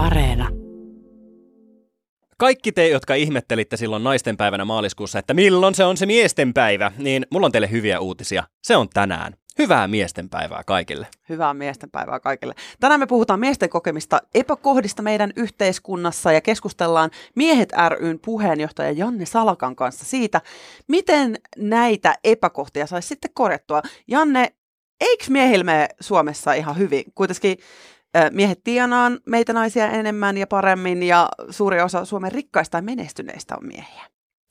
Areena. Kaikki te, jotka ihmettelitte silloin naistenpäivänä maaliskuussa, että milloin se on se miestenpäivä, niin mulla on teille hyviä uutisia. Se on tänään. Hyvää miestenpäivää kaikille. Hyvää miestenpäivää kaikille. Tänään me puhutaan miesten kokemista epäkohdista meidän yhteiskunnassa ja keskustellaan Miehet ryn puheenjohtaja Janne Salakan kanssa siitä, miten näitä epäkohtia saisi sitten korjattua. Janne, eikö miehillä Suomessa ihan hyvin? Kuitenkin miehet tienaan meitä naisia enemmän ja paremmin ja suuri osa Suomen rikkaista ja menestyneistä on miehiä.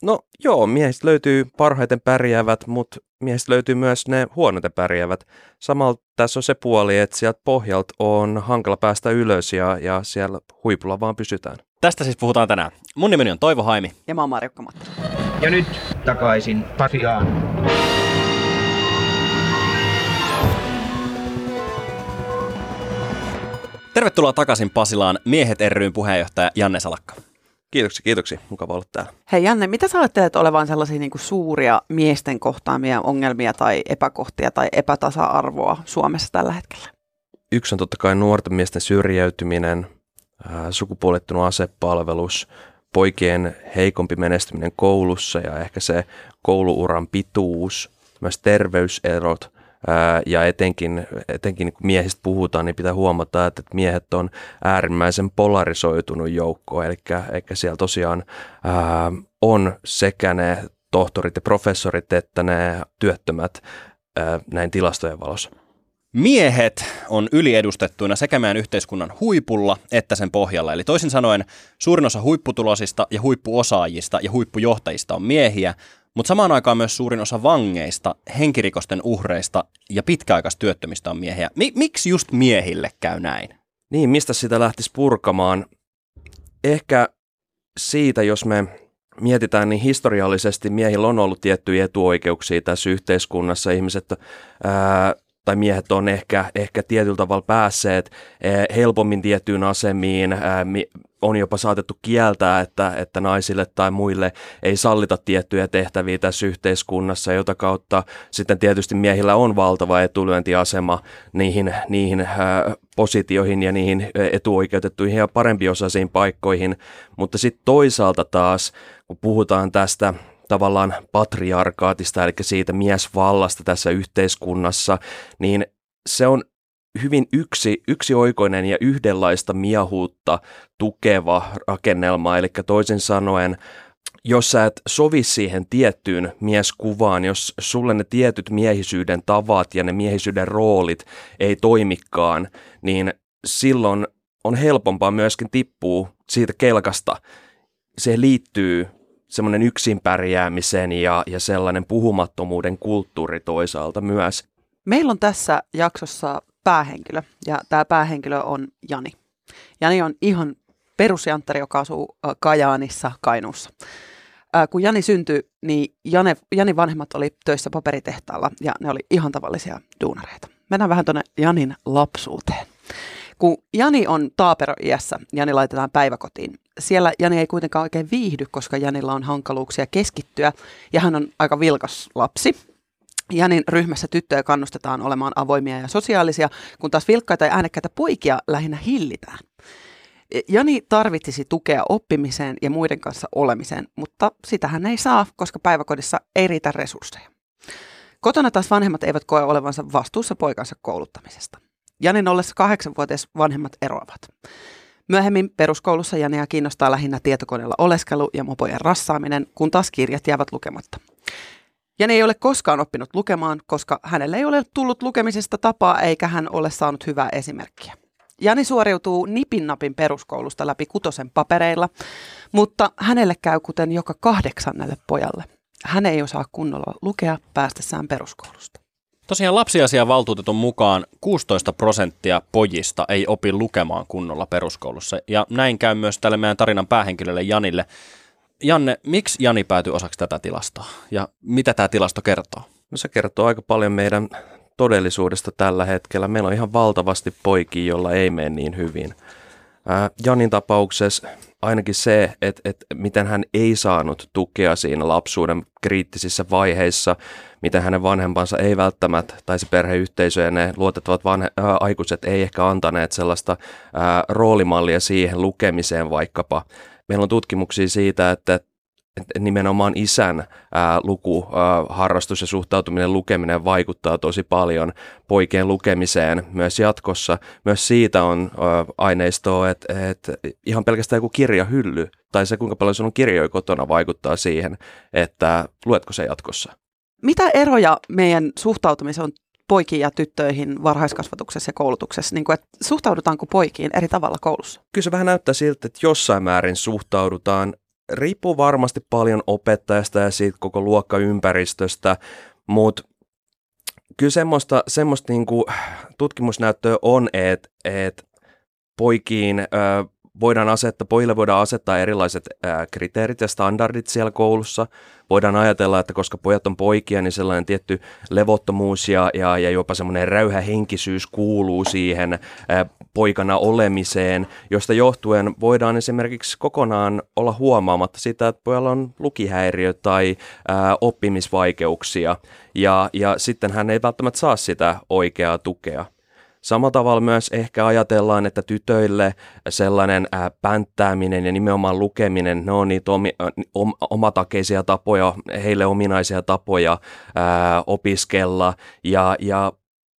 No joo, miehistä löytyy parhaiten pärjäävät, mutta miehistä löytyy myös ne huonoiten pärjäävät. Samalla tässä on se puoli, että sieltä pohjalta on hankala päästä ylös ja, ja siellä huipulla vaan pysytään. Tästä siis puhutaan tänään. Mun nimeni on Toivo Haimi. Ja mä oon Marjukka Mattila. Ja nyt takaisin Pasiaan. Tervetuloa takaisin Pasilaan Miehet ryn puheenjohtaja Janne Salakka. Kiitoksia, kiitoksia. Mukava olla täällä. Hei Janne, mitä sä ajattelet olevan sellaisia niin kuin suuria miesten kohtaamia ongelmia tai epäkohtia tai epätasa-arvoa Suomessa tällä hetkellä? Yksi on totta kai nuorten miesten syrjäytyminen, sukupuolittunut asepalvelus, poikien heikompi menestyminen koulussa ja ehkä se kouluuran pituus, myös terveyserot – ja etenkin, etenkin kun miehistä puhutaan, niin pitää huomata, että miehet on äärimmäisen polarisoitunut joukko, eli, eli siellä tosiaan ää, on sekä ne tohtorit ja professorit että ne työttömät ää, näin tilastojen valossa. Miehet on yliedustettuina sekä meidän yhteiskunnan huipulla että sen pohjalla. Eli toisin sanoen suurin osa huipputulosista ja huippuosaajista ja huippujohtajista on miehiä, mutta samaan aikaan myös suurin osa vangeista, henkirikosten uhreista ja pitkäaikaistyöttömistä on miehiä. Mi- miksi just miehille käy näin? Niin, mistä sitä lähtisi purkamaan? Ehkä siitä, jos me mietitään, niin historiallisesti miehillä on ollut tiettyjä etuoikeuksia tässä yhteiskunnassa. Ihmiset ää, tai miehet on ehkä, ehkä tietyllä tavalla päässeet helpommin tiettyyn asemiin, on jopa saatettu kieltää, että, että naisille tai muille ei sallita tiettyjä tehtäviä tässä yhteiskunnassa, jota kautta sitten tietysti miehillä on valtava etulyöntiasema niihin, niihin ää, positioihin ja niihin etuoikeutettuihin ja parempiosaisiin paikkoihin, mutta sitten toisaalta taas, kun puhutaan tästä tavallaan patriarkaatista, eli siitä miesvallasta tässä yhteiskunnassa, niin se on hyvin yksi, yksioikoinen ja yhdenlaista miehuutta tukeva rakennelma, eli toisin sanoen jos sä et sovi siihen tiettyyn mieskuvaan, jos sulle ne tietyt miehisyyden tavat ja ne miehisyyden roolit ei toimikaan, niin silloin on helpompaa myöskin tippua siitä kelkasta. Se liittyy semmoinen yksin pärjäämisen ja, ja sellainen puhumattomuuden kulttuuri toisaalta myös. Meillä on tässä jaksossa päähenkilö ja tämä päähenkilö on Jani. Jani on ihan perusjanttari, joka asuu Kajaanissa, Kainuussa. kun Jani syntyi, niin Jane, Jani vanhemmat oli töissä paperitehtaalla ja ne oli ihan tavallisia duunareita. Mennään vähän tuonne Janin lapsuuteen. Kun Jani on taapero-iässä, Jani laitetaan päiväkotiin. Siellä Jani ei kuitenkaan oikein viihdy, koska Janilla on hankaluuksia keskittyä ja hän on aika vilkas lapsi. Janin ryhmässä tyttöjä kannustetaan olemaan avoimia ja sosiaalisia, kun taas vilkkaita ja äänekkäitä poikia lähinnä hillitään. Jani tarvitsisi tukea oppimiseen ja muiden kanssa olemiseen, mutta sitä hän ei saa, koska päiväkodissa ei riitä resursseja. Kotona taas vanhemmat eivät koe olevansa vastuussa poikansa kouluttamisesta. Janin ollessa kahdeksanvuotias vanhemmat eroavat. Myöhemmin peruskoulussa Jania kiinnostaa lähinnä tietokoneella oleskelu ja mopojen rassaaminen, kun taas kirjat jäävät lukematta. Jani ei ole koskaan oppinut lukemaan, koska hänelle ei ole tullut lukemisesta tapaa eikä hän ole saanut hyvää esimerkkiä. Jani suoriutuu nipinnapin peruskoulusta läpi kutosen papereilla, mutta hänelle käy kuten joka kahdeksannelle pojalle. Hän ei osaa kunnolla lukea päästessään peruskoulusta. Tosiaan lapsiasiavaltuutetun mukaan 16 prosenttia pojista ei opi lukemaan kunnolla peruskoulussa. Ja näin käy myös tälle meidän tarinan päähenkilölle Janille. Janne, miksi Jani päätyi osaksi tätä tilastoa ja mitä tämä tilasto kertoo? No se kertoo aika paljon meidän todellisuudesta tällä hetkellä. Meillä on ihan valtavasti poikia, joilla ei mene niin hyvin. Ää, Janin tapauksessa ainakin se, että, että miten hän ei saanut tukea siinä lapsuuden kriittisissä vaiheissa, miten hänen vanhempansa ei välttämättä, tai se perheyhteisö ja ne luotettavat vanhe, ää, aikuiset ei ehkä antaneet sellaista ää, roolimallia siihen lukemiseen vaikkapa. Meillä on tutkimuksia siitä, että nimenomaan isän ää, lukuharrastus ja suhtautuminen lukeminen vaikuttaa tosi paljon poikien lukemiseen myös jatkossa. Myös siitä on ää, aineistoa, että et ihan pelkästään joku kirjahylly tai se kuinka paljon sun kirjoja kotona vaikuttaa siihen, että luetko se jatkossa. Mitä eroja meidän suhtautumisen on poikiin ja tyttöihin varhaiskasvatuksessa ja koulutuksessa? Niin kuin, että suhtaudutaanko poikiin eri tavalla koulussa? Kyllä se vähän näyttää siltä, että jossain määrin suhtaudutaan riippuu varmasti paljon opettajasta ja siitä koko luokkaympäristöstä, mutta kyllä semmoista, semmoista niinku tutkimusnäyttöä on, että et poikiin voidaan asettaa, pojille voidaan asettaa erilaiset ää, kriteerit ja standardit siellä koulussa. Voidaan ajatella, että koska pojat on poikia, niin sellainen tietty levottomuus ja, ja, ja jopa semmoinen räyhähenkisyys kuuluu siihen ää, poikana olemiseen, josta johtuen voidaan esimerkiksi kokonaan olla huomaamatta sitä, että pojalla on lukihäiriö tai ää, oppimisvaikeuksia ja, ja sitten hän ei välttämättä saa sitä oikeaa tukea. Samalla tavalla myös ehkä ajatellaan, että tytöille sellainen ää, pänttääminen ja nimenomaan lukeminen, ne on niitä omi, om, omatakeisia tapoja, heille ominaisia tapoja ää, opiskella. Ja, ja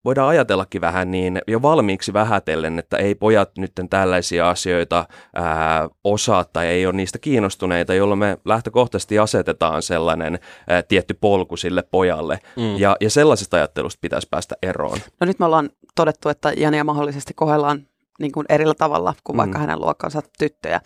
voidaan ajatellakin vähän niin jo valmiiksi vähätellen, että ei pojat nyt tällaisia asioita ää, osaa tai ei ole niistä kiinnostuneita, jolloin me lähtökohtaisesti asetetaan sellainen ää, tietty polku sille pojalle. Mm. Ja, ja sellaisesta ajattelusta pitäisi päästä eroon. No nyt me ollaan todettu, että Jania mahdollisesti kohdellaan niin kuin erillä tavalla kuin vaikka mm. hänen luokkansa tyttöjä.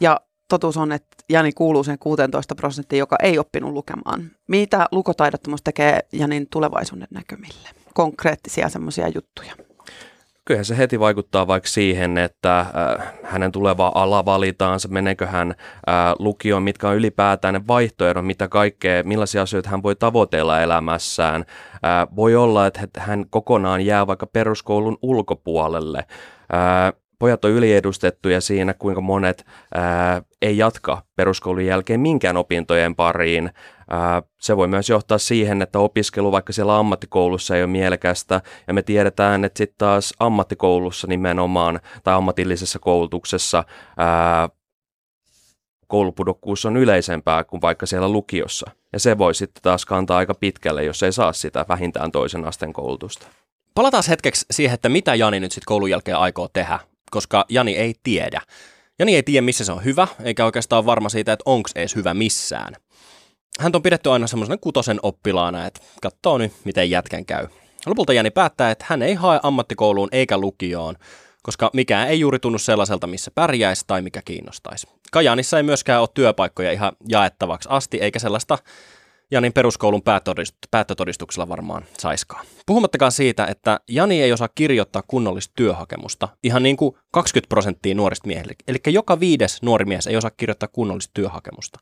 Ja totuus on, että Jani kuuluu sen 16 prosenttiin, joka ei oppinut lukemaan. Mitä lukotaidottomuus tekee Janin tulevaisuuden näkymille? Konkreettisia semmoisia juttuja. Kyllä se heti vaikuttaa vaikka siihen, että äh, hänen tuleva ala valitaan, se meneekö hän äh, lukioon, mitkä on ylipäätään ne vaihtoehdot, mitä kaikkea, millaisia asioita hän voi tavoitella elämässään. Äh, voi olla, että hän kokonaan jää vaikka peruskoulun ulkopuolelle. Pojat on yliedustettuja siinä, kuinka monet ää, ei jatka peruskoulun jälkeen minkään opintojen pariin. Se voi myös johtaa siihen, että opiskelu vaikka siellä ammattikoulussa ei ole mielekästä, ja me tiedetään, että sitten taas ammattikoulussa nimenomaan tai ammatillisessa koulutuksessa koulupudokkuus on yleisempää kuin vaikka siellä lukiossa. Ja se voi sitten taas kantaa aika pitkälle, jos ei saa sitä vähintään toisen asteen koulutusta. Palataan hetkeksi siihen, että mitä Jani nyt sitten koulun jälkeen aikoo tehdä koska Jani ei tiedä. Jani ei tiedä, missä se on hyvä, eikä oikeastaan varma siitä, että onko edes hyvä missään. Hän on pidetty aina semmoisen kutosen oppilaana, että katsoo nyt, miten jätkän käy. Lopulta Jani päättää, että hän ei hae ammattikouluun eikä lukioon, koska mikään ei juuri tunnu sellaiselta, missä pärjäisi tai mikä kiinnostaisi. Kajaanissa ei myöskään ole työpaikkoja ihan jaettavaksi asti, eikä sellaista Janin peruskoulun päättötodistuksella varmaan saiskaan. Puhumattakaan siitä, että Jani ei osaa kirjoittaa kunnollista työhakemusta, ihan niin kuin 20 prosenttia nuorista miehistä. Eli joka viides nuori mies ei osaa kirjoittaa kunnollista työhakemusta.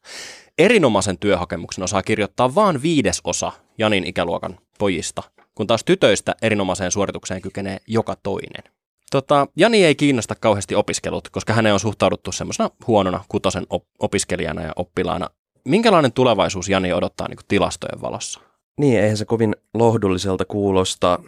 Erinomaisen työhakemuksen osaa kirjoittaa vain viides osa Janin ikäluokan pojista, kun taas tytöistä erinomaiseen suoritukseen kykenee joka toinen. Tota, Jani ei kiinnosta kauheasti opiskelut, koska hänen on suhtauduttu semmoisena huonona kutosen op- opiskelijana ja oppilaana minkälainen tulevaisuus Jani odottaa niin tilastojen valossa? Niin, eihän se kovin lohdulliselta kuulosta.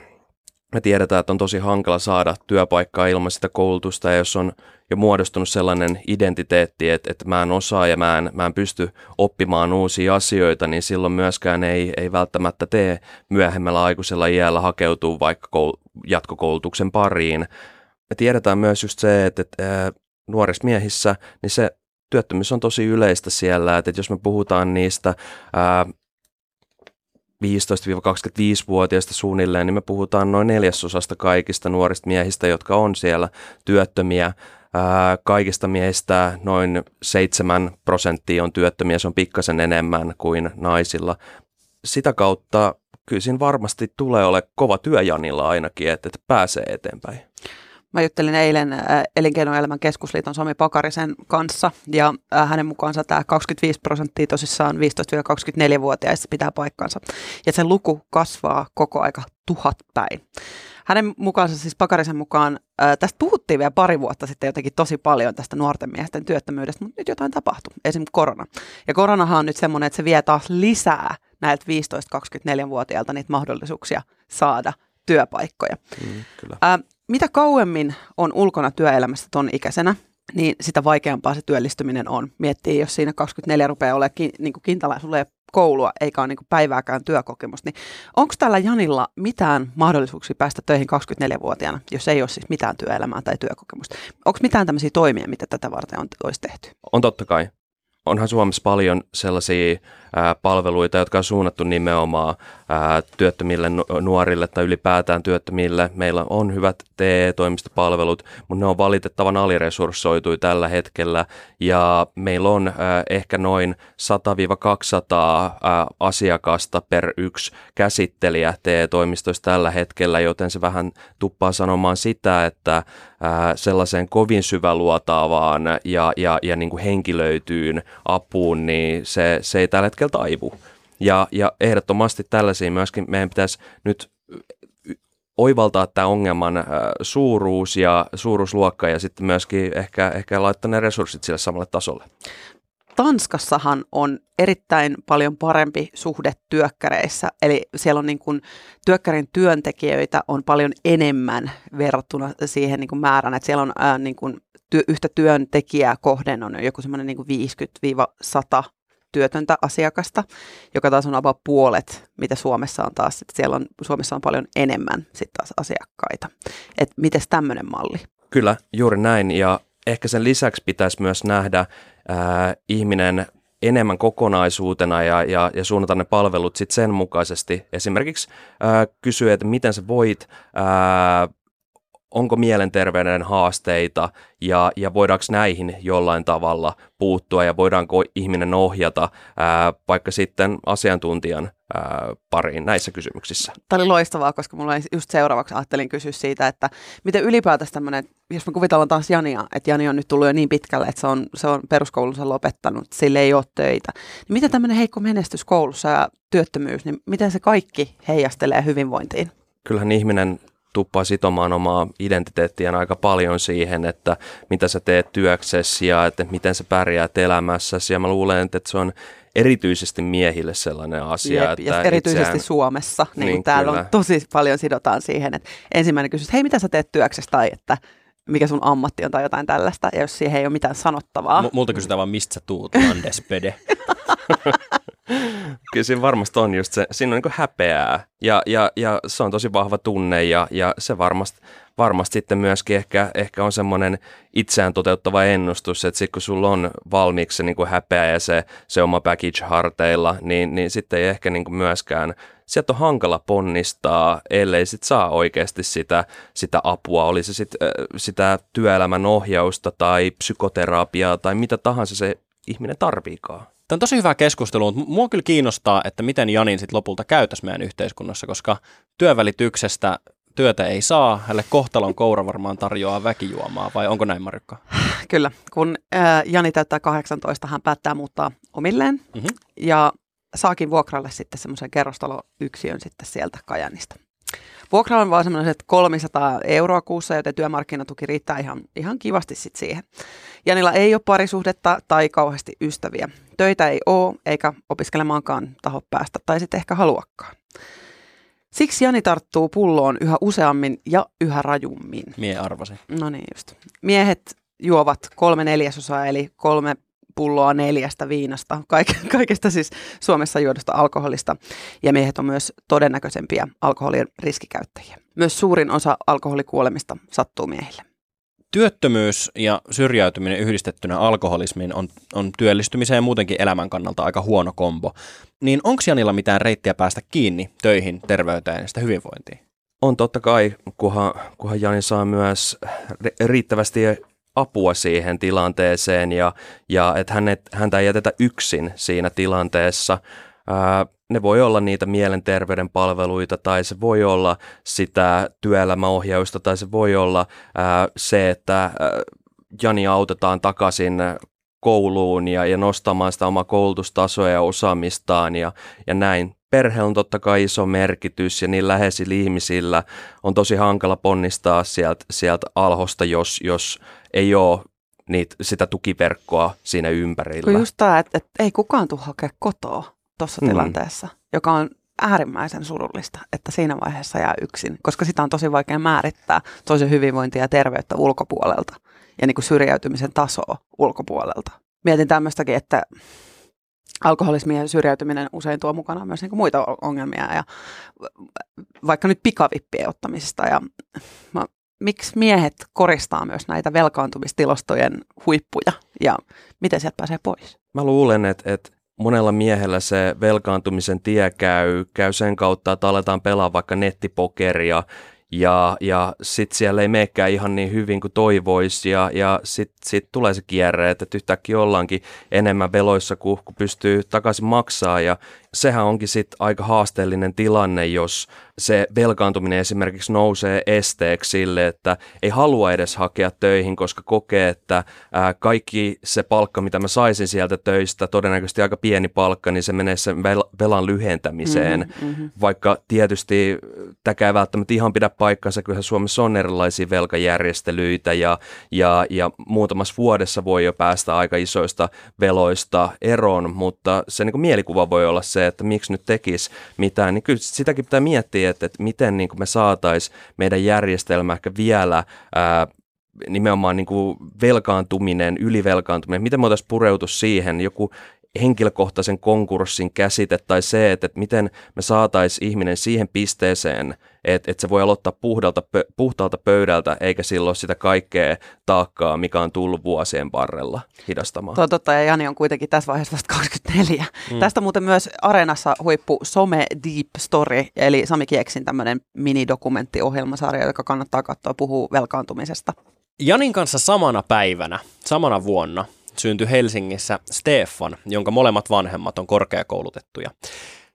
Me tiedetään, että on tosi hankala saada työpaikkaa ilman sitä koulutusta, ja jos on jo muodostunut sellainen identiteetti, että, että mä en osaa ja mä en, mä en pysty oppimaan uusia asioita, niin silloin myöskään ei, ei välttämättä tee myöhemmällä aikuisella iällä hakeutuu vaikka koul- jatkokoulutuksen pariin. Me tiedetään myös just se, että, että nuorissa miehissä, niin se työttömyys on tosi yleistä siellä, että jos me puhutaan niistä ää, 15-25-vuotiaista suunnilleen, niin me puhutaan noin neljäsosasta kaikista nuorista miehistä, jotka on siellä työttömiä. Ää, kaikista miehistä noin 7 prosenttia on työttömiä, se on pikkasen enemmän kuin naisilla. Sitä kautta kyllä siinä varmasti tulee ole kova työjanilla ainakin, että, että pääsee eteenpäin. Mä juttelin eilen äh, Elinkeinoelämän keskusliiton Sami Pakarisen kanssa ja äh, hänen mukaansa tämä 25 prosenttia tosissaan 15-24-vuotiaista pitää paikkansa. Ja se luku kasvaa koko aika tuhat päin. Hänen mukaansa, siis Pakarisen mukaan, ää, tästä puhuttiin vielä pari vuotta sitten jotenkin tosi paljon tästä nuorten miesten työttömyydestä, mutta nyt jotain tapahtui, esimerkiksi korona. Ja koronahan on nyt semmoinen, että se vie taas lisää näiltä 15-24-vuotiailta niitä mahdollisuuksia saada työpaikkoja. Mm, kyllä. Ää, mitä kauemmin on ulkona työelämästä ton ikäisenä, niin sitä vaikeampaa se työllistyminen on. Miettii, jos siinä 24 rupeaa olemaan ki, niin kuin kintala, sulle koulua eikä ole niin kuin päivääkään työkokemusta, niin onko tällä Janilla mitään mahdollisuuksia päästä töihin 24-vuotiaana, jos ei ole siis mitään työelämää tai työkokemusta? Onko mitään tämmöisiä toimia, mitä tätä varten on, olisi tehty? On totta kai. Onhan Suomessa paljon sellaisia palveluita, jotka on suunnattu nimenomaan työttömille nu- nuorille tai ylipäätään työttömille. Meillä on hyvät TE-toimistopalvelut, mutta ne on valitettavan aliresurssoituja tällä hetkellä ja meillä on ehkä noin 100-200 ää, asiakasta per yksi käsittelijä TE-toimistoissa tällä hetkellä, joten se vähän tuppaa sanomaan sitä, että sellaiseen kovin syväluotaavaan ja, ja, ja niin kuin henkilöityyn apuun, niin se, se ei tällä taivu. Ja, ja ehdottomasti tällaisiin myöskin meidän pitäisi nyt oivaltaa tämä ongelman äh, suuruus ja suuruusluokka ja sitten myöskin ehkä, ehkä laittaa ne resurssit sille samalle tasolle. Tanskassahan on erittäin paljon parempi suhde työkkäreissä, eli siellä on niin kuin, työkkärin työntekijöitä on paljon enemmän verrattuna siihen niin kuin määrän, että siellä on ää, niin kuin, työ, yhtä työntekijää kohden on joku semmoinen niin 50-100 työtöntä asiakasta, joka taas on about puolet, mitä Suomessa on taas. Että siellä on, Suomessa on paljon enemmän sitten taas asiakkaita. Että miten tämmöinen malli? Kyllä, juuri näin. Ja ehkä sen lisäksi pitäisi myös nähdä ää, ihminen enemmän kokonaisuutena ja, ja, ja suunnata ne palvelut sit sen mukaisesti. Esimerkiksi ää, kysyä, että miten sä voit ää, onko mielenterveyden haasteita ja, ja voidaanko näihin jollain tavalla puuttua ja voidaanko ihminen ohjata ää, vaikka sitten asiantuntijan ää, pariin näissä kysymyksissä. Tämä oli loistavaa, koska mulla oli just seuraavaksi ajattelin kysyä siitä, että miten ylipäätänsä tämmöinen, jos me kuvitellaan taas Jania, että Jani on nyt tullut jo niin pitkälle, että se on, se on peruskoulunsa lopettanut, sille ei ole töitä. Niin miten tämmöinen heikko menestys koulussa ja työttömyys, niin miten se kaikki heijastelee hyvinvointiin? Kyllähän ihminen tuppaa sitomaan omaa identiteettiään aika paljon siihen, että mitä sä teet työksesi ja että miten sä pärjäät elämässäsi. Ja mä luulen, että se on erityisesti miehille sellainen asia. Jep, että ja erityisesti itseään, Suomessa, niin, Niin, niin täällä kyllä. on tosi paljon sidotaan siihen, että ensimmäinen kysymys, hei mitä sä teet työksessä tai että mikä sun ammatti on tai jotain tällaista, ja jos siihen ei ole mitään sanottavaa. M- multa kysytään vaan, mistä sä tuut, Landespede. Kyllä siinä varmasti on just se, siinä on niin häpeää ja, ja, ja se on tosi vahva tunne ja, ja se varmasti, varmasti sitten myöskin ehkä, ehkä on semmoinen itseään toteuttava ennustus, että sitten kun sulla on valmiiksi se niin kuin häpeä ja se, se oma package harteilla, niin, niin sitten ei ehkä niin kuin myöskään, sieltä on hankala ponnistaa, ellei sit saa oikeasti sitä, sitä apua, oli se sit, sitä työelämän ohjausta tai psykoterapiaa tai mitä tahansa se ihminen tarviikaan. Tämä on tosi hyvä keskustelu, mutta mua kyllä kiinnostaa, että miten Janin sitten lopulta käytäisi meidän yhteiskunnassa, koska työvälityksestä työtä ei saa, hänelle kohtalon koura varmaan tarjoaa väkijuomaa, vai onko näin Marjukka? Kyllä, kun ää, Jani täyttää 18, hän päättää muuttaa omilleen Mhm. ja saakin vuokralle sitten semmoisen kerrostaloyksiön sitten sieltä Kajanista. Vuokra on vaan semmoiset 300 euroa kuussa, joten työmarkkinatuki riittää ihan, ihan kivasti sitten siihen. Janilla ei ole parisuhdetta tai kauheasti ystäviä. Töitä ei ole, eikä opiskelemaankaan taho päästä, tai sitten ehkä haluakaan. Siksi Jani tarttuu pulloon yhä useammin ja yhä rajummin. Mie arvasin. No niin just. Miehet juovat kolme neljäsosaa, eli kolme pulloa neljästä viinasta, kaik- kaikesta siis Suomessa juodusta alkoholista. Ja miehet on myös todennäköisempiä alkoholin riskikäyttäjiä. Myös suurin osa alkoholikuolemista sattuu miehille. Työttömyys ja syrjäytyminen yhdistettynä alkoholismiin on, on työllistymiseen ja muutenkin elämän kannalta aika huono kombo. Niin onko Janilla mitään reittiä päästä kiinni töihin, terveyteen ja sitä hyvinvointiin? On totta kai, kunhan, kunhan Jani saa myös ri- riittävästi apua siihen tilanteeseen ja, ja että hänet, häntä ei jätetä yksin siinä tilanteessa. Ää, ne voi olla niitä mielenterveyden palveluita tai se voi olla sitä työelämäohjausta tai se voi olla ää, se, että ää, Jani autetaan takaisin kouluun ja, ja nostamaan sitä omaa koulutustasoa ja osaamistaan ja, ja näin. Perheellä on totta kai iso merkitys ja niin läheisillä ihmisillä on tosi hankala ponnistaa sieltä, sieltä alhosta, jos, jos ei ole niitä, sitä tukiverkkoa siinä ympärillä. Kun just tämä, että, että ei kukaan tule hakea kotoa tuossa mm. tilanteessa, joka on äärimmäisen surullista, että siinä vaiheessa jää yksin, koska sitä on tosi vaikea määrittää toisen hyvinvointia ja terveyttä ulkopuolelta ja niin kuin syrjäytymisen tasoa ulkopuolelta. Mietin tämmöistäkin, että alkoholismi ja syrjäytyminen usein tuo mukana myös niin muita ongelmia ja vaikka nyt pikavippien ottamisesta ja mä, miksi miehet koristaa myös näitä velkaantumistilastojen huippuja ja miten sieltä pääsee pois? Mä luulen, että, että monella miehellä se velkaantumisen tie käy, käy sen kautta, että aletaan pelaa vaikka nettipokeria ja, ja sitten siellä ei menekään ihan niin hyvin kuin toivoisi ja, ja sitten sit tulee se kierre, että yhtäkkiä ollaankin enemmän veloissa kuin, kuin pystyy takaisin maksaa ja sehän onkin sitten aika haasteellinen tilanne, jos se velkaantuminen esimerkiksi nousee esteeksi sille, että ei halua edes hakea töihin, koska kokee, että kaikki se palkka, mitä mä saisin sieltä töistä, todennäköisesti aika pieni palkka, niin se menee sen velan lyhentämiseen, mm-hmm, mm-hmm. vaikka tietysti tämä ei välttämättä ihan pidä paikkansa, kyllä Suomessa on erilaisia velkajärjestelyitä ja, ja, ja muutamassa vuodessa voi jo päästä aika isoista veloista eroon, mutta se niin mielikuva voi olla se, että miksi nyt tekisi mitään, niin kyllä sitäkin pitää miettiä, että, että miten niin kuin me saataisiin meidän järjestelmä ehkä vielä ää, nimenomaan niin kuin velkaantuminen, ylivelkaantuminen, miten me voitaisiin pureutua siihen, joku henkilökohtaisen konkurssin käsite tai se, että, että miten me saataisiin ihminen siihen pisteeseen, että, että se voi aloittaa puhdalta, puhtaalta pöydältä eikä silloin sitä kaikkea taakkaa, mikä on tullut vuosien varrella hidastamaan. Tuo totta, ja Jani on kuitenkin tässä vaiheessa vasta 24. Mm. Tästä muuten myös Areenassa huippu Some Deep Story, eli Sami Kieksin tämmöinen minidokumenttiohjelmasarja, joka kannattaa katsoa, puhuu velkaantumisesta. Janin kanssa samana päivänä, samana vuonna syntyi Helsingissä Stefan, jonka molemmat vanhemmat on korkeakoulutettuja.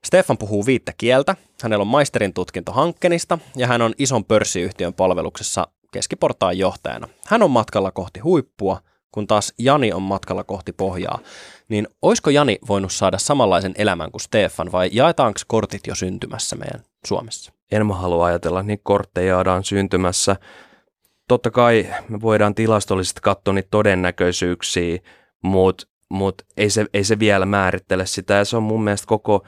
Stefan puhuu viittä kieltä, hänellä on maisterin tutkinto Hankkenista ja hän on ison pörssiyhtiön palveluksessa keskiportaan johtajana. Hän on matkalla kohti huippua, kun taas Jani on matkalla kohti pohjaa. Niin oisko Jani voinut saada samanlaisen elämän kuin Stefan vai jaetaanko kortit jo syntymässä meidän Suomessa? En mä halua ajatella, niin kortteja jaadaan syntymässä totta kai me voidaan tilastollisesti katsoa niitä todennäköisyyksiä, mutta mut ei, se, ei se vielä määrittele sitä. Ja se on mun mielestä koko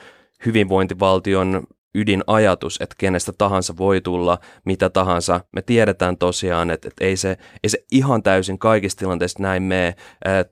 hyvinvointivaltion ydinajatus, että kenestä tahansa voi tulla mitä tahansa. Me tiedetään tosiaan, että, että ei, se, ei se ihan täysin kaikissa tilanteissa näin mene.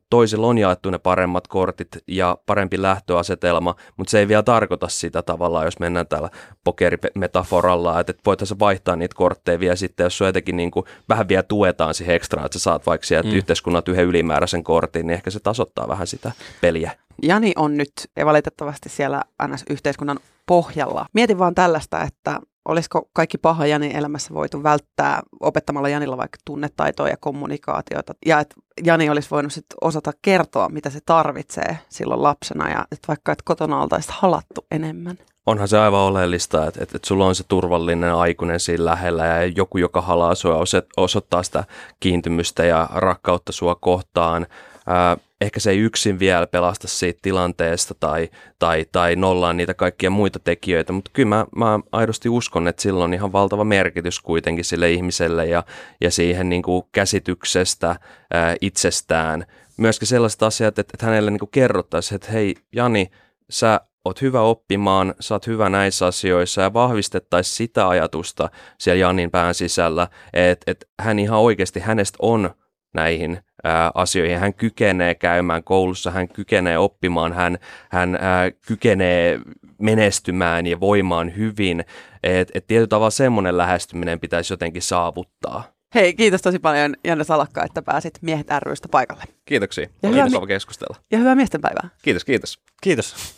Toisilla on jaettu ne paremmat kortit ja parempi lähtöasetelma, mutta se ei vielä tarkoita sitä tavallaan, jos mennään täällä pokerimetaforalla, että, että voitaisiin vaihtaa niitä kortteja vielä sitten, jos jotenkin niin kuin vähän vielä tuetaan siihen ekstra, että sä saat vaikka sieltä mm. yhteiskunnat yhden ylimääräisen kortin, niin ehkä se tasoittaa vähän sitä peliä. Jani on nyt ja valitettavasti siellä NS-yhteiskunnan pohjalla. Mietin vaan tällaista, että olisiko kaikki paha Janin elämässä voitu välttää opettamalla Janilla vaikka tunnetaitoa ja kommunikaatiota. Ja että Jani olisi voinut sit osata kertoa, mitä se tarvitsee silloin lapsena ja että vaikka että kotona oltaisiin halattu enemmän. Onhan se aivan oleellista, että, että, että sulla on se turvallinen aikuinen siinä lähellä ja joku, joka halaa sua osoittaa sitä kiintymystä ja rakkautta sua kohtaan. Ää, ehkä se ei yksin vielä pelasta siitä tilanteesta tai, tai, tai nollaa niitä kaikkia muita tekijöitä, mutta kyllä mä, mä aidosti uskon, että sillä on ihan valtava merkitys kuitenkin sille ihmiselle ja, ja siihen niin kuin käsityksestä ää, itsestään. Myöskin sellaiset asiat, että, että hänelle niin kerrottaisiin, että hei Jani, sä oot hyvä oppimaan, sä oot hyvä näissä asioissa ja vahvistettaisiin sitä ajatusta siellä Janin pään sisällä, että, että hän ihan oikeasti, hänestä on näihin ää, asioihin. Hän kykenee käymään koulussa, hän kykenee oppimaan, hän, hän ää, kykenee menestymään ja voimaan hyvin. Et, et tietyllä tavalla semmoinen lähestyminen pitäisi jotenkin saavuttaa. Hei, kiitos tosi paljon Janne Salakka, että pääsit Miehet rystä paikalle. Kiitoksia. Ja Oli hyvä mi- keskustella. Ja hyvää miesten päivää. Kiitos, kiitos. Kiitos.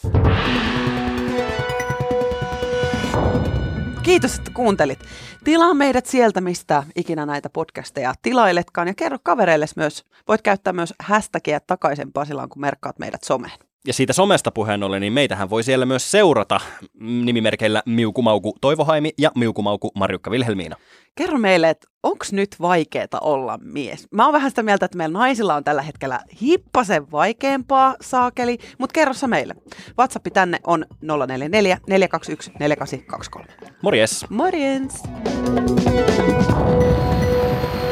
Kiitos, että kuuntelit. Tilaa meidät sieltä, mistä ikinä näitä podcasteja tilailetkaan. Ja kerro kavereille myös, voit käyttää myös hashtagia takaisin Pasilaan, kun merkkaat meidät someen. Ja siitä somesta puheen ollen, niin meitähän voi siellä myös seurata nimimerkeillä Miukumauku Toivohaimi ja Miukumauku Marjukka Vilhelmiina. Kerro meille, että onko nyt vaikeeta olla mies? Mä oon vähän sitä mieltä, että meillä naisilla on tällä hetkellä hippasen vaikeampaa saakeli, mutta kerro sä meille. WhatsApp tänne on 044 421 4823. Morjes! Morjens!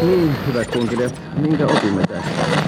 Niin, hyvät kunkilijat, minkä opimme tästä?